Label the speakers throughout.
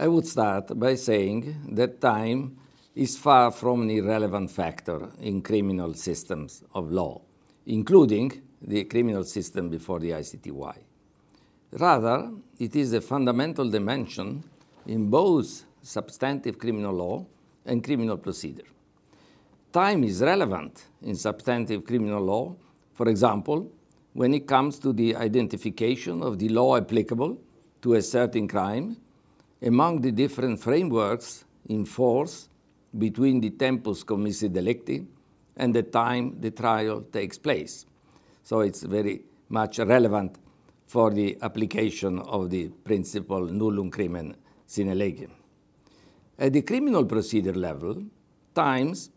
Speaker 1: I would start by saying that time is far from an irrelevant factor in criminal systems of law, including the criminal system before the ICTY. Rather, it is a fundamental dimension in both substantive criminal law and criminal procedure. Time is relevant in substantive criminal law, for example, when it comes to the identification of the law applicable to a certain crime among the different frameworks in force between the tempus commissi delicti and the time the trial takes place. So it's very much relevant for the application of the principle nullum crimen sine lege. At the criminal procedure level, times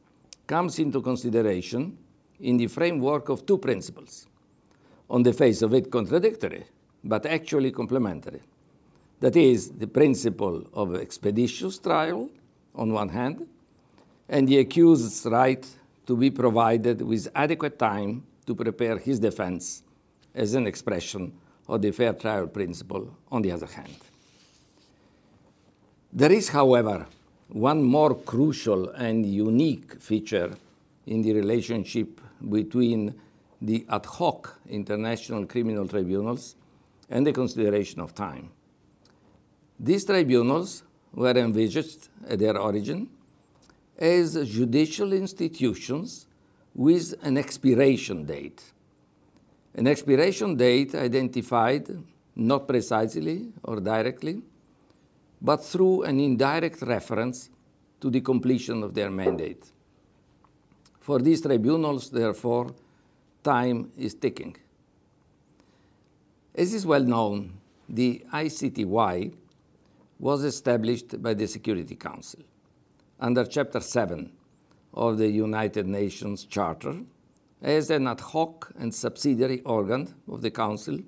Speaker 1: comes into consideration in the framework of two principles, on the face of it contradictory, but actually complementary. That is, the principle of expeditious trial on one hand, and the accused's right to be provided with adequate time to prepare his defense as an expression of the fair trial principle on the other hand. There is, however, one more crucial and unique feature in the relationship between the ad hoc international criminal tribunals and the consideration of time. These tribunals were envisaged at their origin as judicial institutions with an expiration date. An expiration date identified not precisely or directly, but through an indirect reference to the completion of their mandate. For these tribunals, therefore, time is ticking. As is well known, the ICTY was established by the Security Council under Chapter 7 of the United Nations Charter as an ad hoc and subsidiary organ of the Council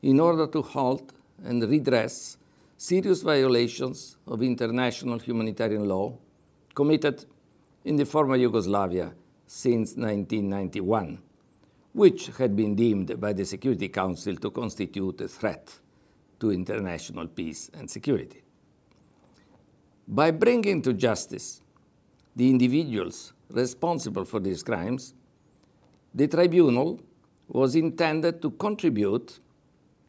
Speaker 1: in order to halt and redress serious violations of international humanitarian law committed in the former Yugoslavia since 1991, which had been deemed by the Security Council to constitute a threat to international peace and security. By bringing to justice the individuals responsible for these crimes, the tribunal was intended to contribute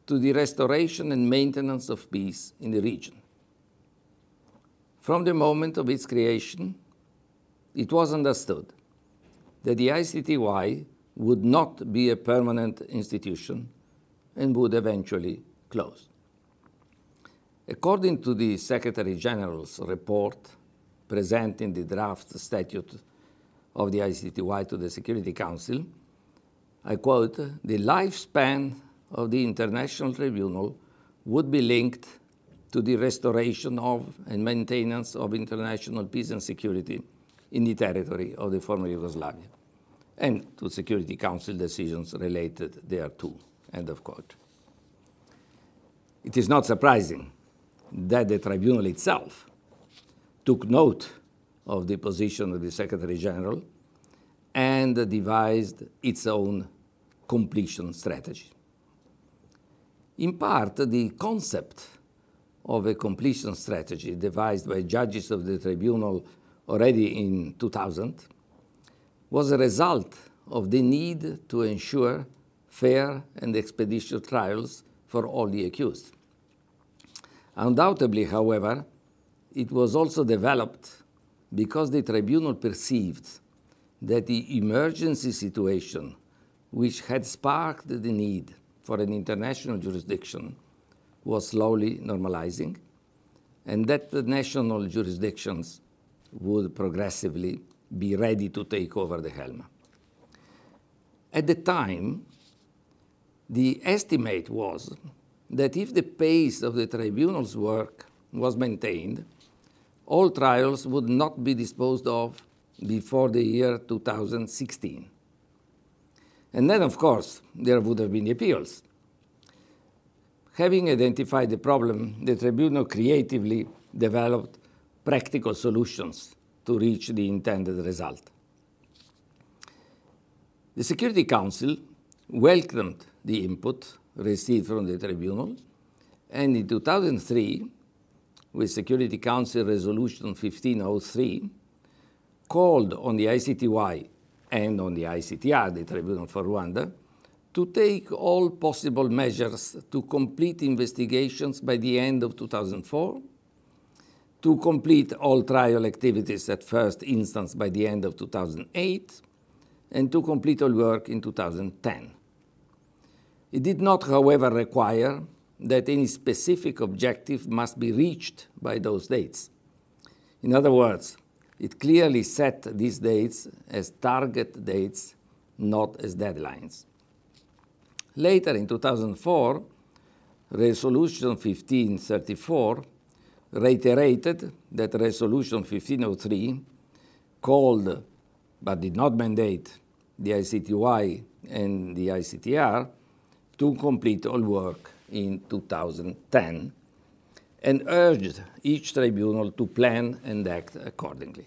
Speaker 1: to the restoration and maintenance of peace in the region. From the moment of its creation, it was understood that the ICTY would not be a permanent institution and would eventually close. According to the Secretary General's report presenting the draft statute of the ICTY to the Security Council, I quote, the lifespan of the International Tribunal would be linked to the restoration of and maintenance of international peace and security in the territory of the former Yugoslavia, and to Security Council decisions related thereto. End of quote. It is not surprising that the tribunal itself took note of the position of the Secretary General and devised its own completion strategy. In part, the concept of a completion strategy devised by judges of the tribunal already in 2000 was a result of the need to ensure fair and expeditious trials for all the accused. Undoubtedly, however, it was also developed because the tribunal perceived that the emergency situation which had sparked the need for an international jurisdiction was slowly normalizing, and that the national jurisdictions would progressively be ready to take over the helm. At the time, the estimate was that if the pace of the tribunal's work was maintained, all trials would not be disposed of before the year 2016. And then, of course, there would have been appeals. Having identified the problem, the tribunal creatively developed practical solutions to reach the intended result. The Security Council welcomed the input received from the tribunal and in 2003 with Security Council Resolution 1503, called on the ICTY and on the ICTR, the Tribunal for Rwanda, to take all possible measures to complete investigations by the end of 2004, to complete all trial activities at first instance by the end of 2008, and to complete all work in 2010. It did not, however, require that any specific objective must be reached by those dates. In other words, it clearly set these dates as target dates, not as deadlines. Later in 2004, Resolution 1534 reiterated that Resolution 1503 called but did not mandate the ICTY and the ICTR to complete all work in 2010 and urged each tribunal to plan and act accordingly.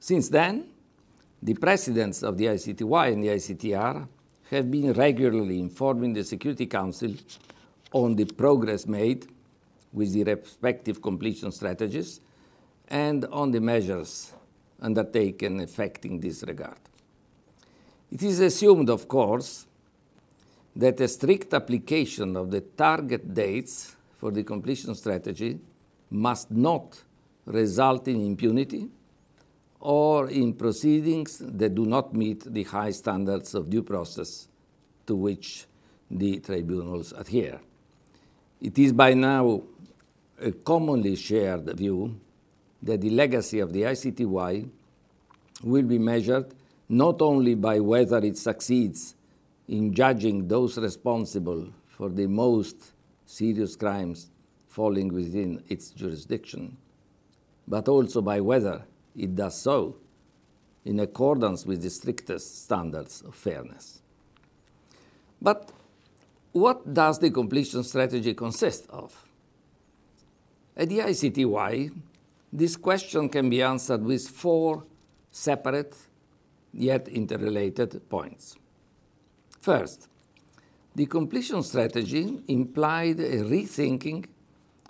Speaker 1: Since then, the presidents of the ICTY and the ICTR have been regularly informing the Security Council on the progress made with the respective completion strategies and on the measures undertaken affecting this regard. It is assumed, of course, that a strict application of the target dates for the completion strategy must not result in impunity or in proceedings that do not meet the high standards of due process to which the tribunals adhere. It is by now a commonly shared view that the legacy of the ICTY will be measured not only by whether it succeeds in judging those responsible for the most serious crimes falling within its jurisdiction, but also by whether it does so in accordance with the strictest standards of fairness. But what does the completion strategy consist of? At the ICTY, this question can be answered with four separate yet interrelated points. First, the completion strategy implied a rethinking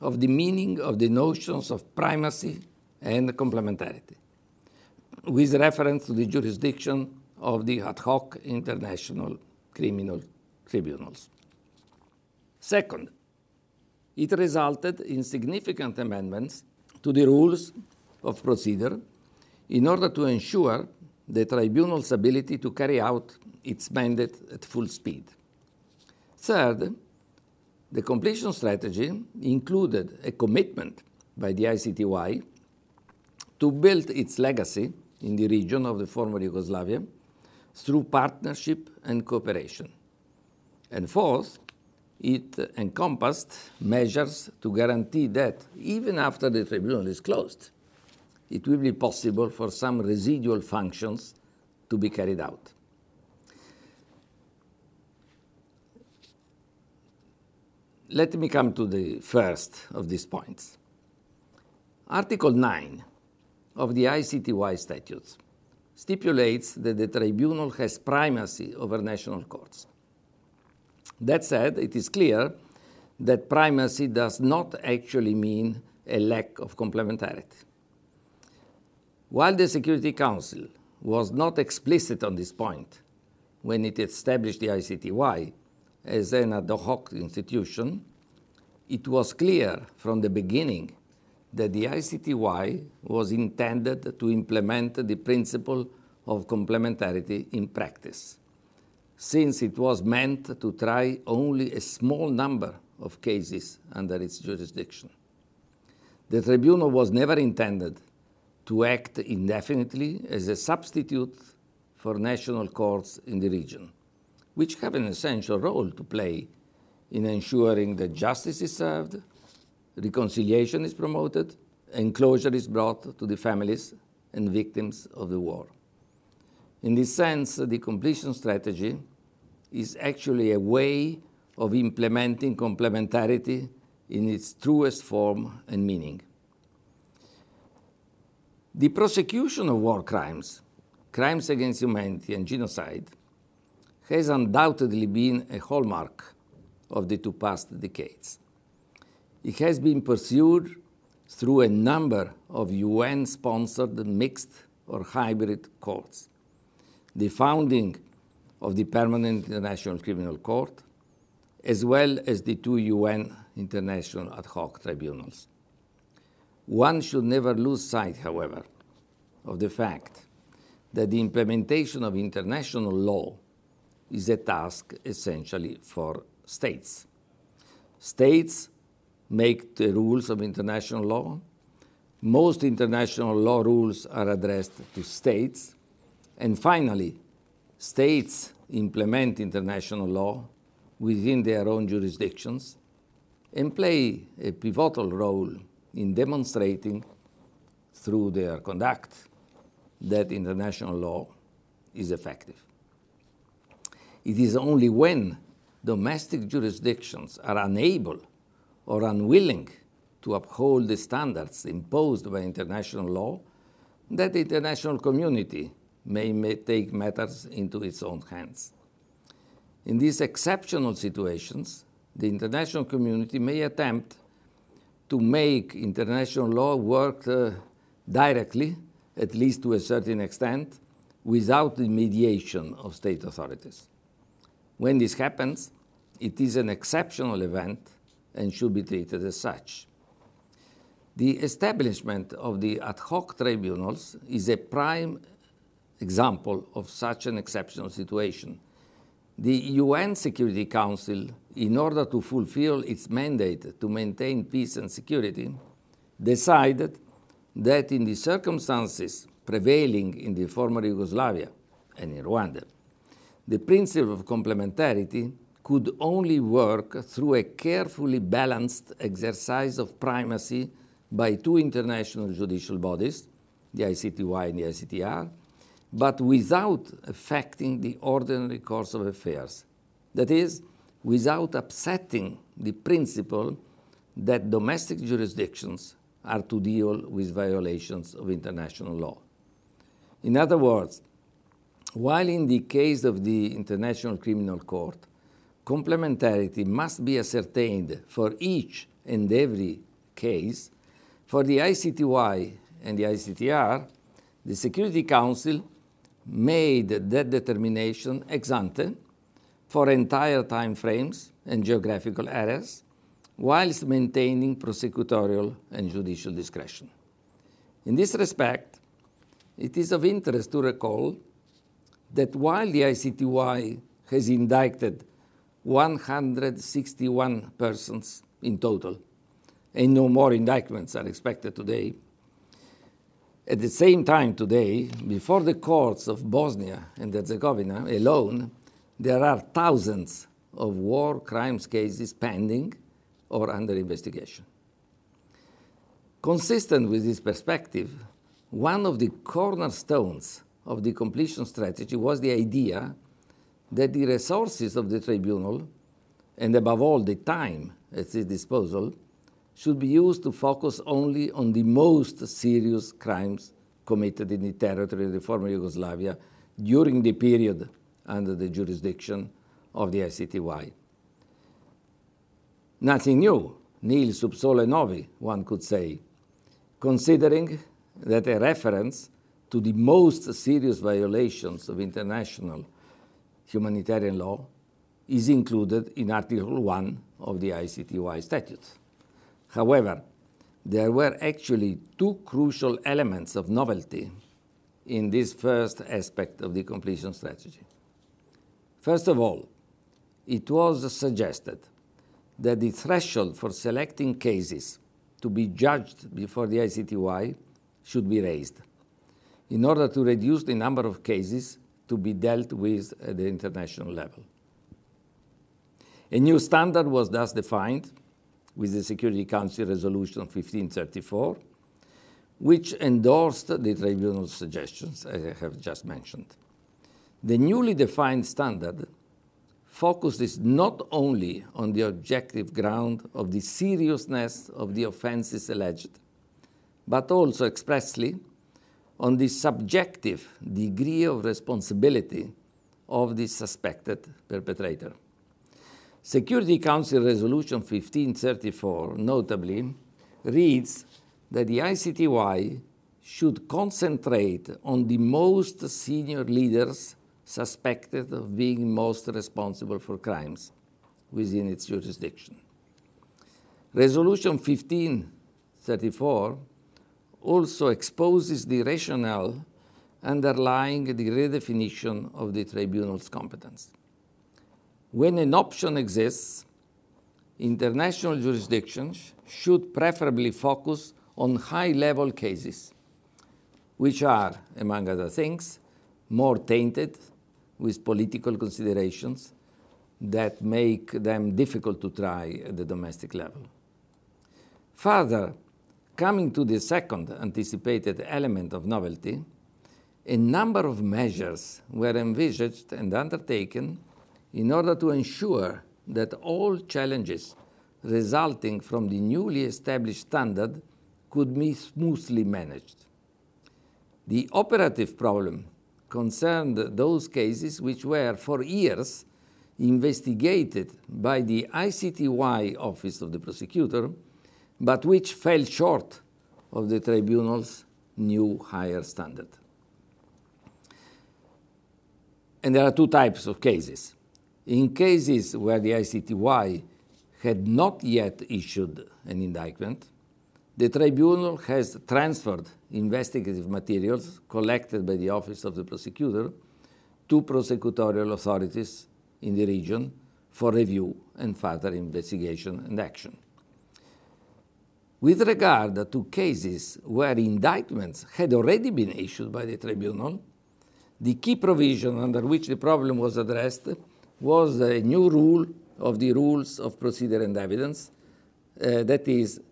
Speaker 1: of the meaning of the notions of primacy and complementarity, with reference to the jurisdiction of the ad hoc international criminal tribunals. Second, it resulted in significant amendments to the rules of procedure in order to ensure the tribunal's ability to carry out its mandate at full speed. Third, the completion strategy included a commitment by the ICTY to build its legacy in the region of the former Yugoslavia through partnership and cooperation. And fourth, it encompassed measures to guarantee that even after the tribunal is closed, it will be possible for some residual functions to be carried out. Let me come to the first of these points. Article 9 of the ICTY statutes stipulates that the tribunal has primacy over national courts. That said, it is clear that primacy does not actually mean a lack of complementarity. While the Security Council was not explicit on this point when it established the ICTY as an ad hoc institution, it was clear from the beginning that the ICTY was intended to implement the principle of complementarity in practice, since it was meant to try only a small number of cases under its jurisdiction. The tribunal was never intended to act indefinitely as a substitute for national courts in the region, which have an essential role to play in ensuring that justice is served, reconciliation is promoted, and closure is brought to the families and victims of the war. In this sense, the completion strategy is actually a way of implementing complementarity in its truest form and meaning. The prosecution of war crimes, crimes against humanity, and genocide has undoubtedly been a hallmark of the two past decades. It has been pursued through a number of UN sponsored mixed or hybrid courts. The founding of the Permanent International Criminal Court, as well as the two UN international ad hoc tribunals. One should never lose sight, however, of the fact that the implementation of international law is a task essentially for states. States make the rules of international law. Most international law rules are addressed to states. And finally, states implement international law within their own jurisdictions and play a pivotal role in demonstrating through their conduct that international law is effective. It is only when domestic jurisdictions are unable or unwilling to uphold the standards imposed by international law that the international community may, take matters into its own hands. In these exceptional situations, the international community may attempt to make international law work uh, directly, at least to a certain extent, without the mediation of state authorities. When this happens, it is an exceptional event and should be treated as such. The establishment of the ad hoc tribunals is a prime example of such an exceptional situation. The UN Security Council, in order to fulfill its mandate to maintain peace and security, decided that in the circumstances prevailing in the former Yugoslavia and in Rwanda, the principle of complementarity could only work through a carefully balanced exercise of primacy by two international judicial bodies, the ICTY and the ICTR, but without affecting the ordinary course of affairs. That is, without upsetting the principle that domestic jurisdictions are to deal with violations of international law. In other words, while in the case of the International Criminal Court, complementarity must be ascertained for each and every case, for the ICTY and the ICTR, the Security Council made that determination ex ante for entire time frames and geographical areas, whilst maintaining prosecutorial and judicial discretion. In this respect, it is of interest to recall that while the ICTY has indicted 161 persons in total, and no more indictments are expected today. At the same time, today, before the courts of Bosnia and Herzegovina alone, there are thousands of war crimes cases pending or under investigation. Consistent with this perspective, one of the cornerstones of the completion strategy was the idea that the resources of the tribunal, and above all the time at its disposal, should be used to focus only on the most serious crimes committed in the territory of the former Yugoslavia during the period under the jurisdiction of the ICTY. Nothing new, nil sub sole novi, one could say, considering that a reference to the most serious violations of international humanitarian law is included in Article 1 of the ICTY statutes. However, there were actually two crucial elements of novelty in this first aspect of the completion strategy. First of all, it was suggested that the threshold for selecting cases to be judged before the ICTY should be raised in order to reduce the number of cases to be dealt with at the international level. A new standard was thus defined with the Security Council Resolution 1534, which endorsed the tribunal's suggestions, as I have just mentioned. The newly defined standard focuses not only on the objective ground of the seriousness of the offenses alleged, but also expressly on the subjective degree of responsibility of the suspected perpetrator. Security Council Resolution 1534 notably reads that the ICTY should concentrate on the most senior leaders suspected of being most responsible for crimes within its jurisdiction. Resolution 1534 also exposes the rationale underlying the redefinition of the tribunal's competence. When an option exists, international jurisdictions should preferably focus on high level cases which are, among other things, more tainted with political considerations that make them difficult to try at the domestic level. Further, coming to the second anticipated element of novelty, a number of measures were envisaged and undertaken in order to ensure that all challenges resulting from the newly established standard could be smoothly managed. The operative problem concerned those cases which were for years investigated by the ICTY Office of the Prosecutor, but which fell short of the tribunal's new higher standard. And there are two types of cases. In cases where the ICTY had not yet issued an indictment, the tribunal has transferred investigative materials collected by the Office of the Prosecutor to prosecutorial authorities in the region for review and further investigation and action. With regard to cases where indictments had already been issued by the tribunal, the key provision under which the problem was addressed was a new rule of the rules of procedure and evidence, uh, that is,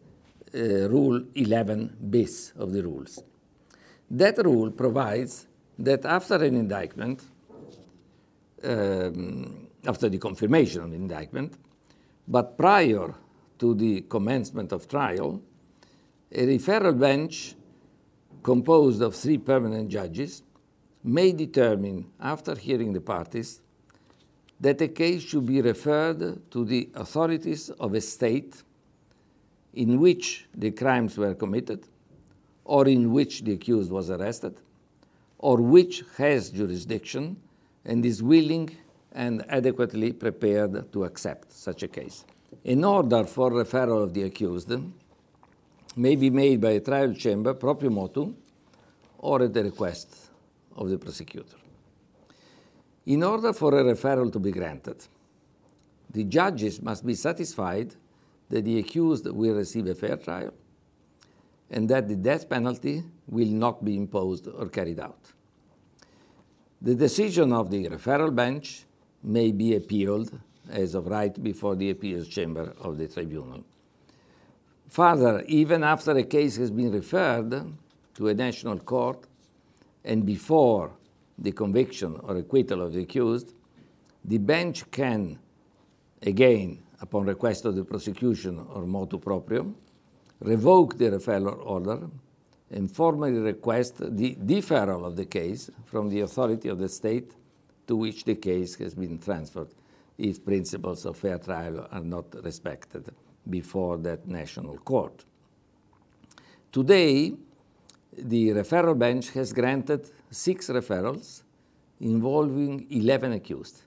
Speaker 1: uh, Rule 11 bis of the rules. That rule provides that after an indictment, um, after the confirmation of the indictment, but prior to the commencement of trial, a referral bench composed of three permanent judges may determine, after hearing the parties, that a case should be referred to the authorities of a state in which the crimes were committed, or in which the accused was arrested, or which has jurisdiction and is willing and adequately prepared to accept such a case. An order for referral of the accused may be made by a trial chamber proprio motu or at the request of the prosecutor. In order for a referral to be granted, the judges must be satisfied that the accused will receive a fair trial and that the death penalty will not be imposed or carried out. The decision of the referral bench may be appealed as of right before the appeals chamber of the tribunal. Further, even after a case has been referred to a national court and before the conviction or acquittal of the accused, the bench can, again, upon request of the prosecution or motu proprio, revoke the referral order and formally request the deferral of the case from the authority of the state to which the case has been transferred if principles of fair trial are not respected before that national court. Today, the referral bench has granted six referrals involving 11 accused,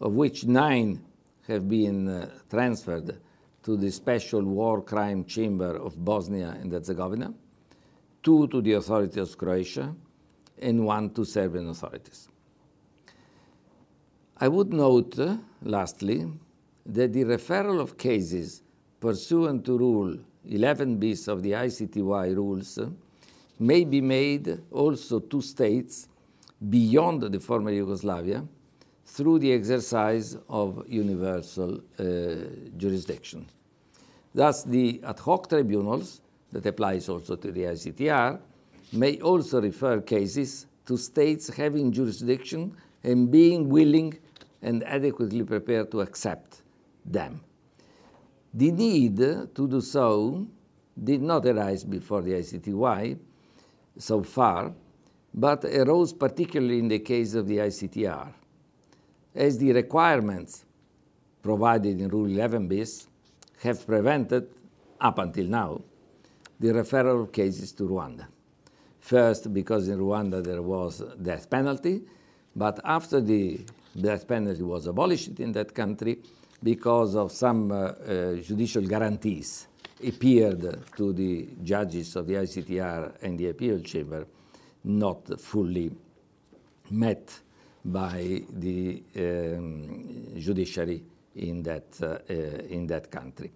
Speaker 1: of which nine have been uh, transferred to the Special War Crime Chamber of Bosnia and Herzegovina, two to the authorities of Croatia, and one to Serbian authorities. I would note, uh, lastly, that the referral of cases pursuant to Rule 11 bis of the ICTY rules uh, may be made also to states beyond the former Yugoslavia through the exercise of universal uh, jurisdiction. Thus, the ad hoc tribunals, that applies also to the ICTR, may also refer cases to states having jurisdiction and being willing and adequately prepared to accept them. The need to do so did not arise before the ICTY so far, but arose particularly in the case of the ICTR as the requirements provided in Rule 11 bis have prevented, up until now, the referral of cases to Rwanda. First, because in Rwanda there was death penalty, but after the death penalty was abolished in that country, because of some uh, uh, judicial guarantees appeared to the judges of the ICTR and the appeal chamber not fully met by the um, judiciary in that, uh, uh, in that country.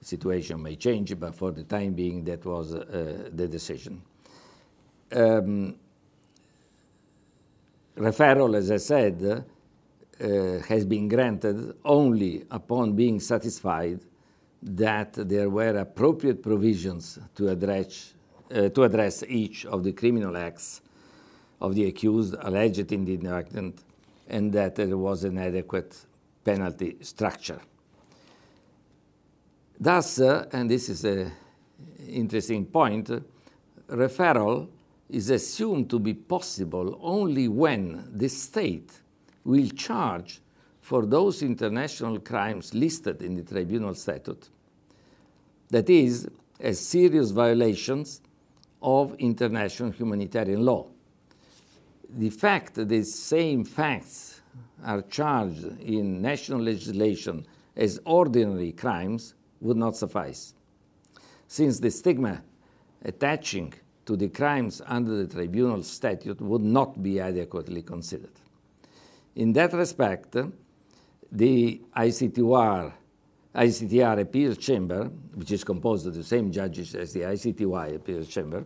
Speaker 1: The situation may change, but for the time being, that was uh, the decision. Um, referral, as I said, uh, has been granted only upon being satisfied that there were appropriate provisions to address, uh, to address each of the criminal acts of the accused alleged in the indictment and that there was an adequate penalty structure. Thus, uh, and this is an interesting point, referral is assumed to be possible only when the state will charge for those international crimes listed in the tribunal statute. That is, as serious violations of international humanitarian law. The fact that these same facts are charged in national legislation as ordinary crimes would not suffice, since the stigma attaching to the crimes under the tribunal statute would not be adequately considered. In that respect, the ICTR, ICTR appeals chamber, which is composed of the same judges as the ICTY appeals chamber,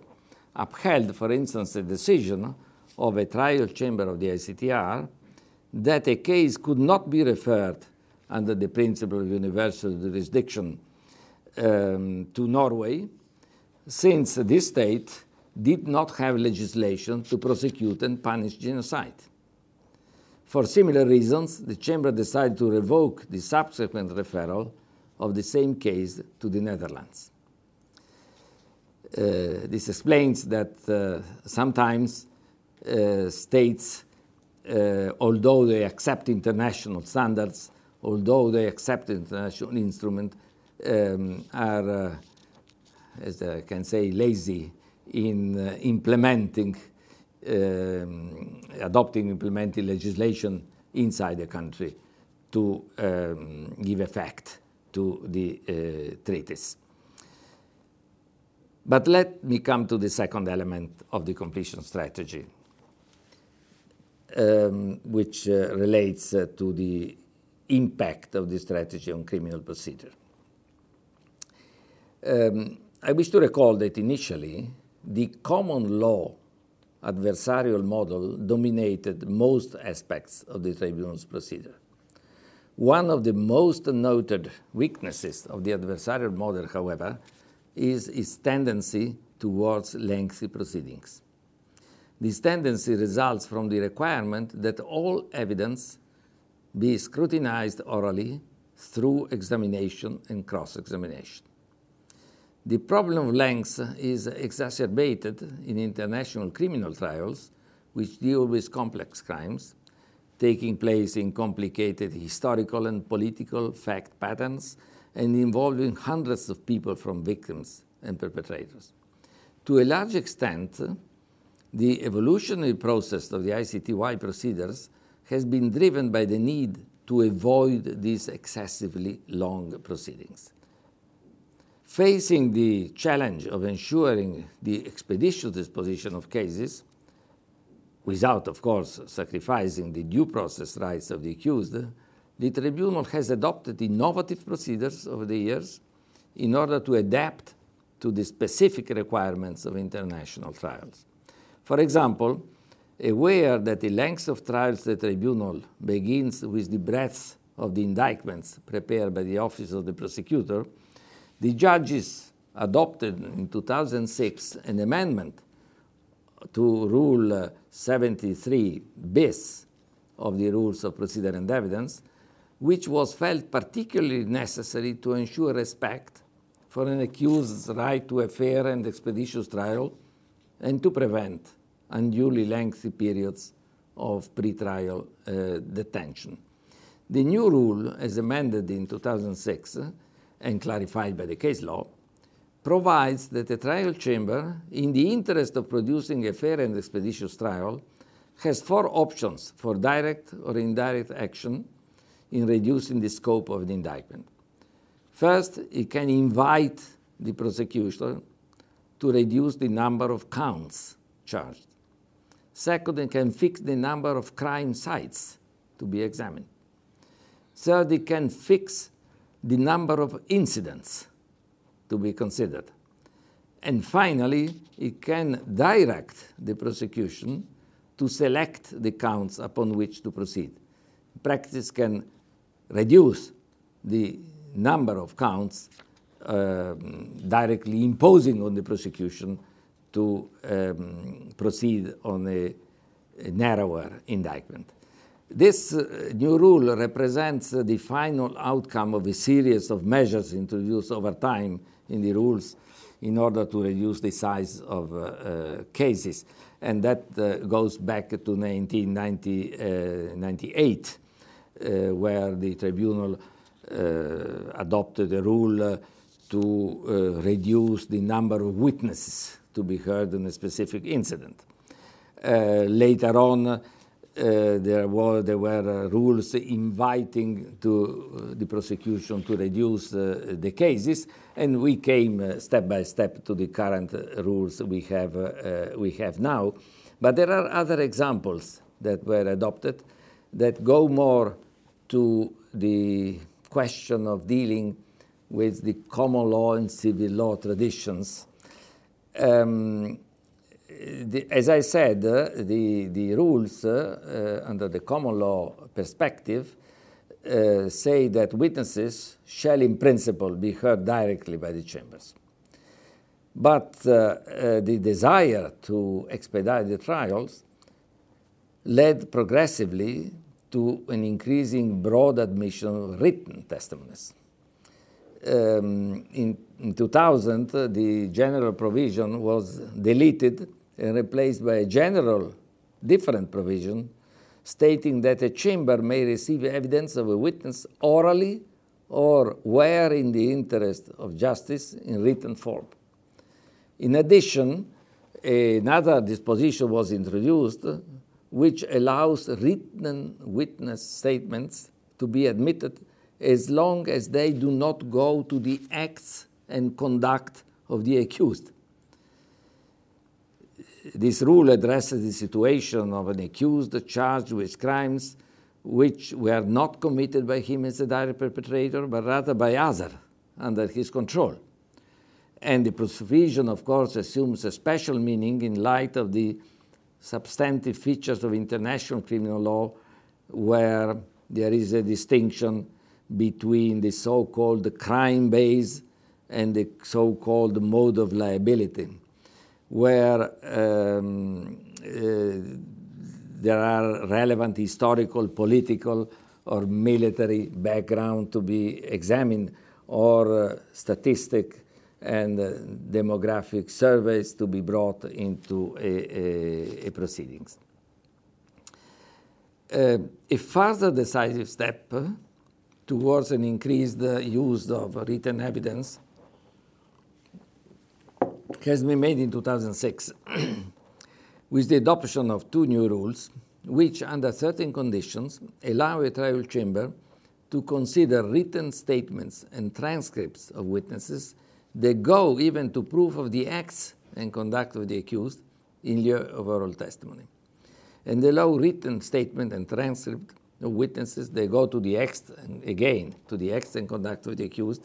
Speaker 1: upheld, for instance, the decision of a trial chamber of the ICTR that a case could not be referred under the principle of universal jurisdiction um, to Norway, since this state did not have legislation to prosecute and punish genocide. For similar reasons, the Chamber decided to revoke the subsequent referral of the same case to the Netherlands. Uh, this explains that uh, sometimes uh, states, uh, although they accept international standards, although they accept international instrument, um, are, uh, as I can say, lazy in uh, implementing um, adopting, implementing legislation inside the country to um, give effect to the uh, treaties. But let me come to the second element of the completion strategy, um, which uh, relates uh, to the impact of the strategy on criminal procedure. Um, I wish to recall that initially the common law adversarial model dominated most aspects of the tribunal's procedure. One of the most noted weaknesses of the adversarial model, however, is its tendency towards lengthy proceedings. This tendency results from the requirement that all evidence be scrutinized orally through examination and cross examination. The problem of length is exacerbated in international criminal trials, which deal with complex crimes, taking place in complicated historical and political fact patterns and involving hundreds of people from victims and perpetrators. To a large extent, the evolutionary process of the ICTY procedures has been driven by the need to avoid these excessively long proceedings. Facing the challenge of ensuring the expeditious disposition of cases, without, of course, sacrificing the due process rights of the accused, the tribunal has adopted innovative procedures over the years in order to adapt to the specific requirements of international trials. For example, aware that the length of trials the tribunal begins with the breadth of the indictments prepared by the office of the prosecutor, the judges adopted in 2006 an amendment to Rule 73 bis of the Rules of Procedure and Evidence, which was felt particularly necessary to ensure respect for an accused's right to a fair and expeditious trial and to prevent unduly lengthy periods of pretrial uh, detention. The new rule, as amended in 2006, and clarified by the case law, provides that the trial chamber, in the interest of producing a fair and expeditious trial, has four options for direct or indirect action in reducing the scope of the indictment. First, it can invite the prosecutor to reduce the number of counts charged. Second, it can fix the number of crime sites to be examined. Third, it can fix the number of incidents to be considered. And finally, it can direct the prosecution to select the counts upon which to proceed. Practice can reduce the number of counts uh, directly imposing on the prosecution to um, proceed on a, a, narrower indictment. This uh, new rule represents uh, the final outcome of a series of measures introduced over time in the rules in order to reduce the size of uh, uh, cases. And that uh, goes back to 1998, where the tribunal adopted a rule to reduce the number of witnesses to be heard in a specific incident. later on, uh, there were there were uh, rules inviting to uh, the prosecution to reduce the cases, and we came step by step to the current rules we have we have now. But there are other examples that were adopted that go more to the question of dealing with the common law and civil law traditions. Um, the, as I said, uh, the, the rules uh, under the common law perspective uh, say that witnesses shall, in principle, be heard directly by the chambers. But uh, uh, the desire to expedite the trials led progressively to an increasing broad admission of written testimonies. Um, in, in 2000, the general provision was deleted and replaced by a general different provision stating that a chamber may receive evidence of a witness orally or where in the interest of justice in written form. In addition, another disposition was introduced which allows written witness statements to be admitted as long as they do not go to the acts and conduct of the accused this rule addresses the situation of an accused charged with crimes which were not committed by him as a direct perpetrator, but rather by others under his control. And the provision, of course, assumes a special meaning in light of the substantive features of international criminal law, where there is a distinction between the so called crime base and the so called mode of liability where um, uh, there are relevant historical, political, or military background to be examined, or uh, statistic and uh, demographic surveys to be brought into a, a, a proceedings. Uh, a further decisive step towards an increased use of written evidence has been made in 2006 with the adoption of two new rules, which, under certain conditions, allow a trial chamber to consider written statements and transcripts of witnesses that go even to proof of the acts and conduct of the accused in lieu of oral testimony. And allow written statement and transcript of witnesses that go to the acts and again to the acts and conduct of the accused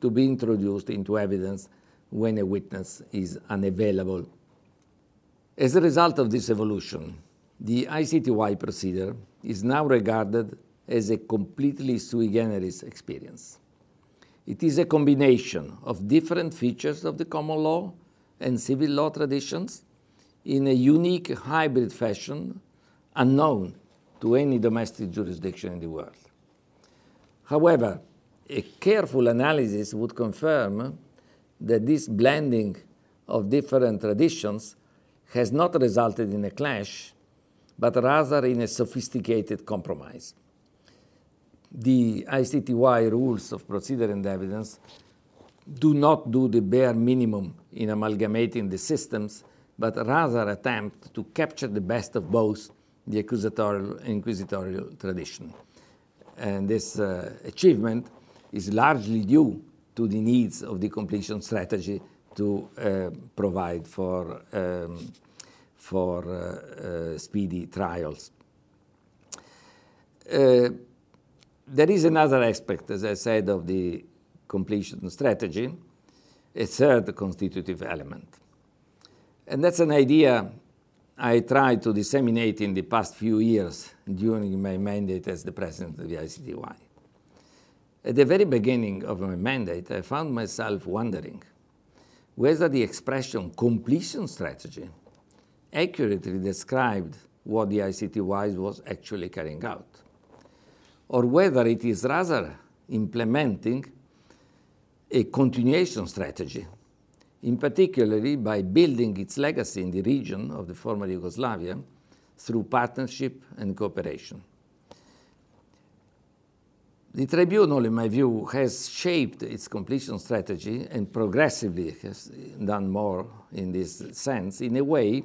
Speaker 1: to be introduced into evidence when a witness is unavailable. As a result of this evolution, the ICTY procedure is now regarded as a completely sui generis experience. It is a combination of different features of the common law and civil law traditions in a unique hybrid fashion unknown to any domestic jurisdiction in the world. However, a careful analysis would confirm that this blending of different traditions has not resulted in a clash, but rather in a sophisticated compromise. The ICTY rules of procedure and evidence do not do the bare minimum in amalgamating the systems, but rather attempt to capture the best of both the accusatorial and inquisitorial tradition. And this uh, achievement is largely due to the needs of the completion strategy to uh, provide for, um, for uh, uh speedy trials. Uh, there is another aspect, as I said, of the completion strategy, a third constitutive element. And that's an idea I tried to disseminate in the past few years during my mandate as the president of the ICTY. At the very beginning of my mandate, I found myself wondering whether the expression completion strategy accurately described what the ICTY was actually carrying out, or whether it is rather implementing a continuation strategy, in particularly by building its legacy in the region of the former Yugoslavia through partnership and cooperation. The tribunal, in my view, has shaped its completion strategy and progressively has done more in this sense in a way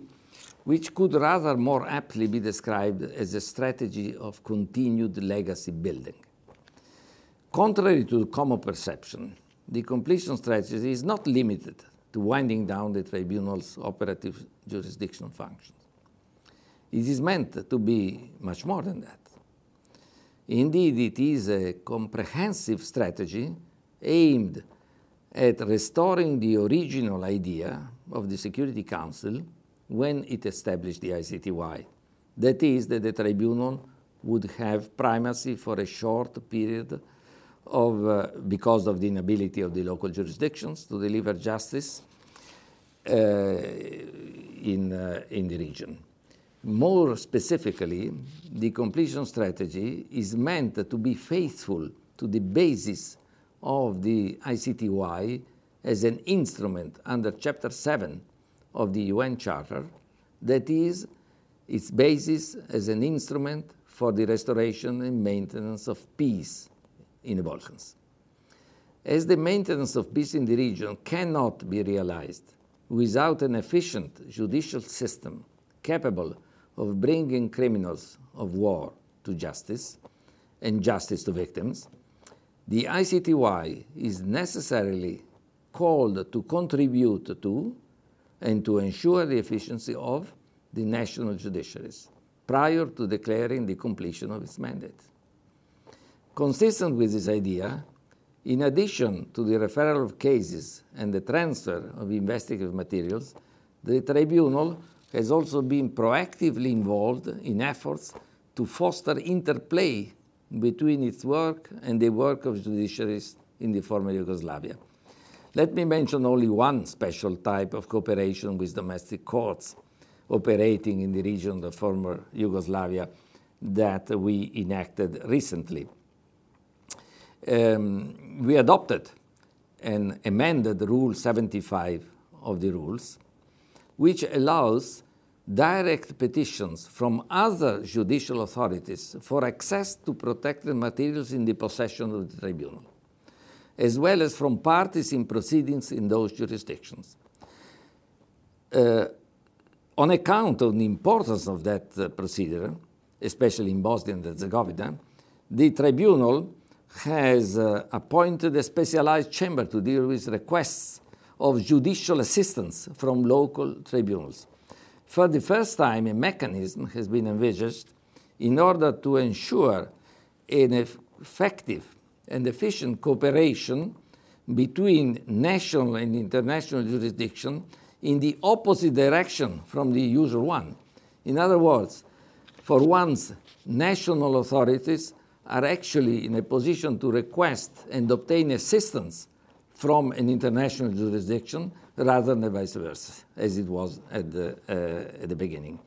Speaker 1: which could rather more aptly be described as a strategy of continued legacy building. Contrary to common perception, the completion strategy is not limited to winding down the tribunal's operative jurisdiction functions. It is meant to be much more than that. Indeed, it is a comprehensive strategy aimed at restoring the original idea of the Security Council when it established the ICTY. That is, that the tribunal would have primacy for a short period of, uh, because of the inability of the local jurisdictions to deliver justice uh, in, uh, in the region. More specifically, the completion strategy is meant to be faithful to the basis of the ICTY as an instrument under Chapter 7 of the UN Charter, that is, its basis as an instrument for the restoration and maintenance of peace in the Balkans. As the maintenance of peace in the region cannot be realized without an efficient judicial system capable of bringing criminals of war to justice and justice to victims, the ICTY is necessarily called to contribute to and to ensure the efficiency of the national judiciaries prior to declaring the completion of its mandate. Consistent with this idea, in addition to the referral of cases and the transfer of investigative materials, the tribunal has also been proactively involved in efforts to foster interplay between its work and the work of judiciaries in the former Yugoslavia. Let me mention only one special type of cooperation with domestic courts operating in the region of the former Yugoslavia that we enacted recently. Um, we adopted and amended Rule 75 of the rules which allows direct petitions from other judicial authorities for access to protected materials in the possession of the tribunal, as well as from parties in proceedings in those jurisdictions. Uh, on account of the importance of that uh, procedure, especially in Bosnia and Herzegovina, the tribunal has uh, appointed a specialized chamber to deal with requests of judicial assistance from local tribunals. For the first time, a mechanism has been envisaged in order to ensure an effective and efficient cooperation between national and international jurisdiction in the opposite direction from the usual one. In other words, for once, national authorities are actually in a position to request and obtain assistance from an international jurisdiction rather than vice versa, as it was at the, uh, at the beginning.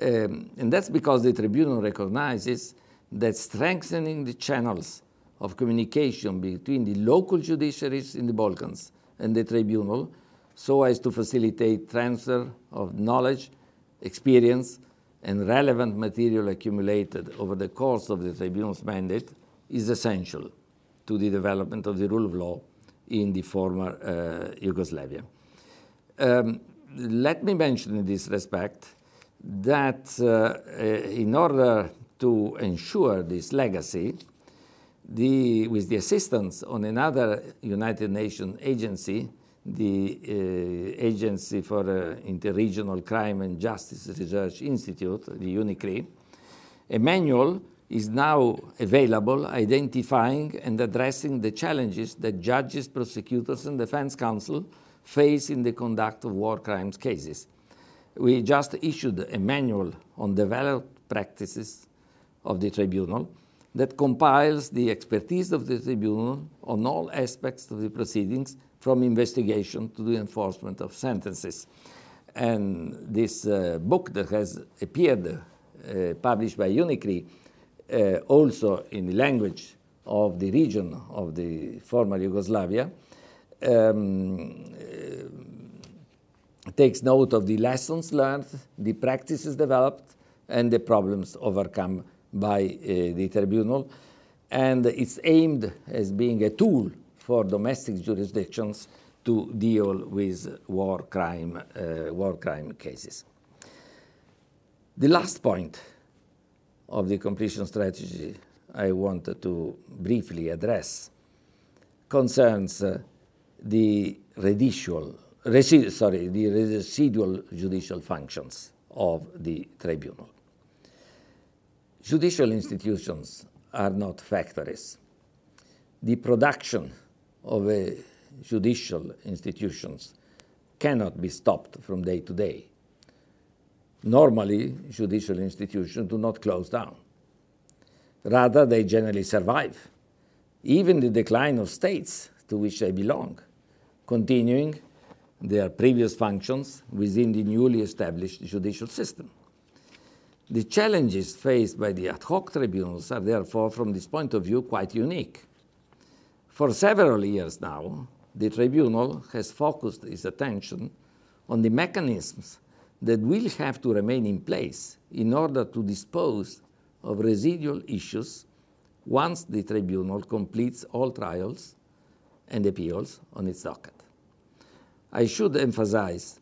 Speaker 1: Um, and that's because the tribunal recognizes that strengthening the channels of communication between the local judiciaries in the Balkans and the tribunal so as to facilitate transfer of knowledge, experience, and relevant material accumulated over the course of the tribunal's mandate is essential to the development of the rule of law in the former uh, Yugoslavia. Um, let me mention in this respect that uh, in order to ensure this legacy, the, with the assistance on another United Nations agency, the uh, Agency for uh, Interregional Crime and Justice Research Institute, the UNICRI, a manual is now available identifying and addressing the challenges that judges, prosecutors, and defense counsel face in the conduct of war crimes cases. We just issued a manual on developed practices of the tribunal that compiles the expertise of the tribunal on all aspects of the proceedings from investigation to the enforcement of sentences. And this uh, book that has appeared, uh, published by UNICRI, uh, also in the language of the region of the former Yugoslavia, um, uh, takes note of the lessons learned, the practices developed, and the problems overcome by uh, the tribunal. And it's aimed as being a tool for domestic jurisdictions to deal with war crime, uh, war crime cases. The last point of the completion strategy I wanted to briefly address concerns uh, the residual, resi sorry, the residual judicial functions of the tribunal. Judicial institutions are not factories. The production of a judicial institutions cannot be stopped from day to day. Normally, judicial institutions do not close down. Rather, they generally survive. Even the decline of states to which they belong, continuing their previous functions within the newly established judicial system. The challenges faced by the ad hoc tribunals are therefore, from this point of view, quite unique. For several years now, the tribunal has focused its attention on the mechanisms that will have to remain in place in order to dispose of residual issues once the tribunal completes all trials and appeals on its docket. I should emphasize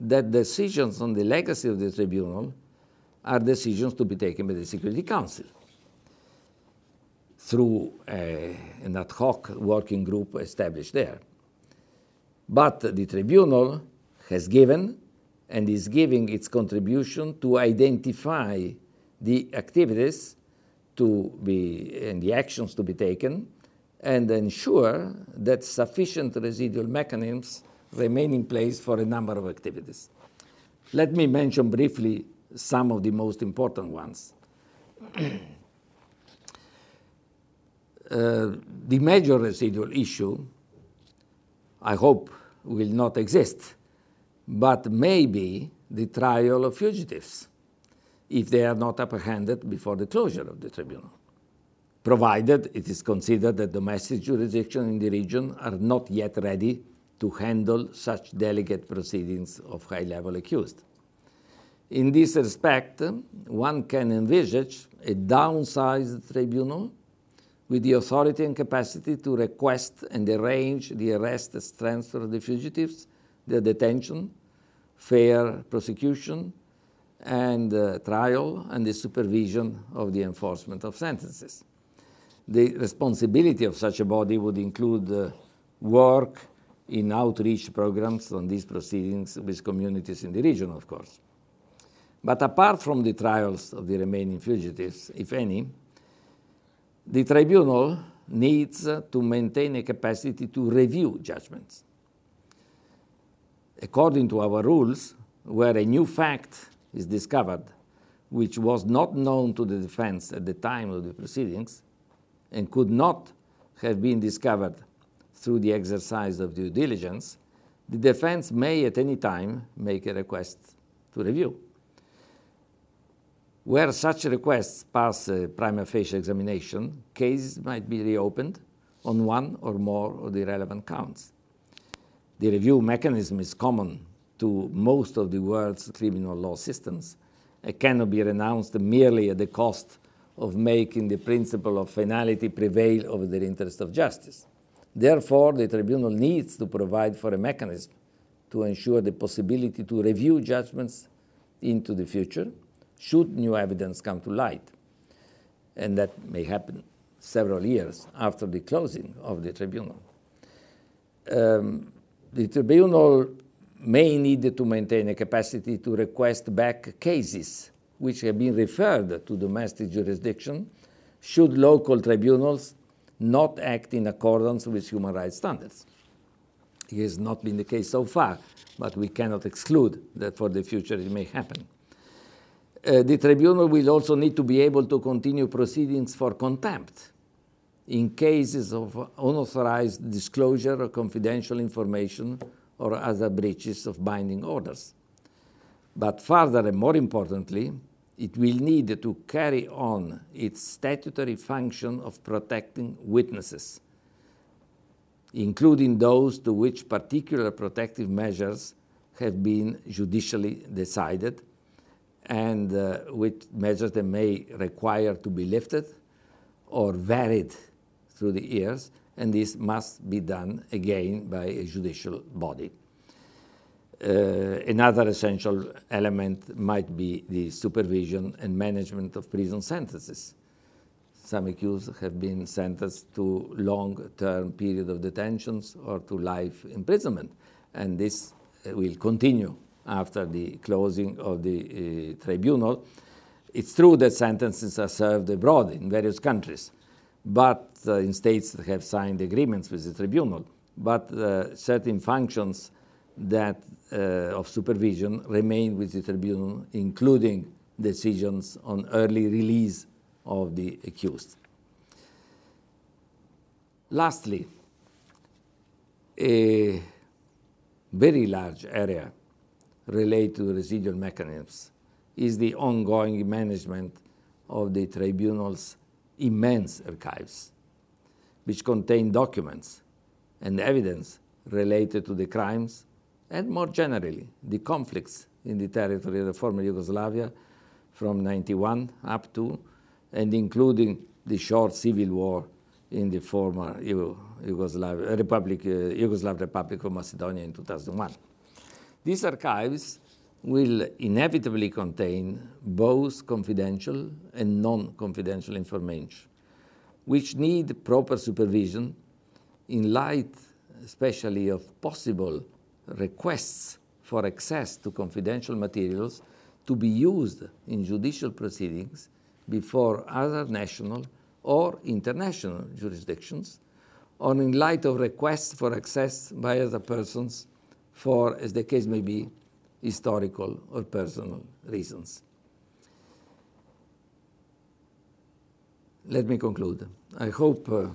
Speaker 1: that decisions on the legacy of the tribunal are decisions to be taken by the Security Council through a, an ad hoc working group established there. But the tribunal has given and is giving its contribution to identify the activities to be and the actions to be taken and ensure that sufficient residual mechanisms remain in place for a number of activities. Let me mention briefly some of the most important ones. uh, the major residual issue, I hope, will not exist, but maybe the trial of fugitives if they are not apprehended before the closure of the tribunal, provided it is considered that domestic jurisdictions in the region are not yet ready to handle such delicate proceedings of high level accused. In this respect, one can envisage a downsized tribunal with the authority and capacity to request and arrange the arrest and transfer of the fugitives, their detention, fair prosecution, and uh, trial, and the supervision of the enforcement of sentences. The responsibility of such a body would include uh, work in outreach programs on these proceedings with communities in the region, of course. But apart from the trials of the remaining fugitives, if any, the tribunal needs to maintain a capacity to review judgments. According to our rules, where a new fact is discovered which was not known to the defense at the time of the proceedings and could not have been discovered through the exercise of due diligence, the defense may at any time make a request to review. Where such requests pass a prima facie examination, cases might be reopened on one or more of the relevant counts. The review mechanism is common to most of the world's criminal law systems. It cannot be renounced merely at the cost of making the principle of finality prevail over the interest of justice. Therefore, the tribunal needs to provide for a mechanism to ensure the possibility to review judgments into the future should new evidence come to light. And that may happen several years after the closing of the tribunal. Um, the tribunal may need to maintain a capacity to request back cases which have been referred to domestic jurisdiction should local tribunals not act in accordance with human rights standards. It has not been the case so far, but we cannot exclude that for the future it may happen. Uh, the tribunal will also need to be able to continue proceedings for contempt in cases of unauthorized disclosure of confidential information or other breaches of binding orders. But further and more importantly, it will need to carry on its statutory function of protecting witnesses, including those to which particular protective measures have been judicially decided and uh, which measures they may require to be lifted or varied through the years, and this must be done again by a judicial body. Uh, another essential element might be the supervision and management of prison sentences. Some accused have been sentenced to long-term period of detentions or to life imprisonment, and this uh, will continue after the closing of the uh, tribunal. It's true that sentences are served abroad in various countries, but uh, in states that have signed agreements with the tribunal, but uh, certain functions that uh, of supervision remain with the tribunal, including decisions on early release of the accused. Lastly, a very large area related to residual mechanisms is the ongoing management of the tribunal's immense archives, which contain documents and evidence related to the crimes and more generally, the conflicts in the territory of the former Yugoslavia from 91 up to and including the short civil war in the former Yugoslav Republic, uh, Yugoslav Republic of Macedonia in 2001. These archives will inevitably contain both confidential and non-confidential information, which need proper supervision in light especially of possible requests for access to confidential materials to be used in judicial proceedings before other national or international jurisdictions, or in light of requests for access by other persons for, as the case may be, historical or personal reasons. Let me conclude. I hope uh,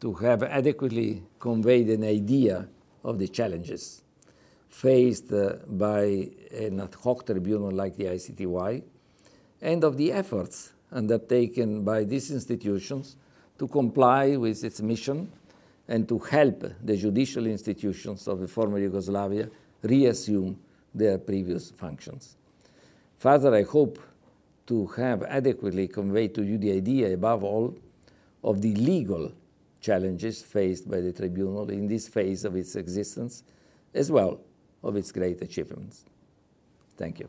Speaker 1: to have adequately conveyed an idea of the challenges faced uh, by an ad hoc tribunal like the ICTY and of the efforts undertaken by these institutions to comply with its mission and to help the judicial institutions of the former Yugoslavia reassume their previous functions. Further, I hope to have adequately conveyed to you the idea, above all, of the legal challenges faced by the tribunal in this phase of its existence, as well of its great achievements. Thank you.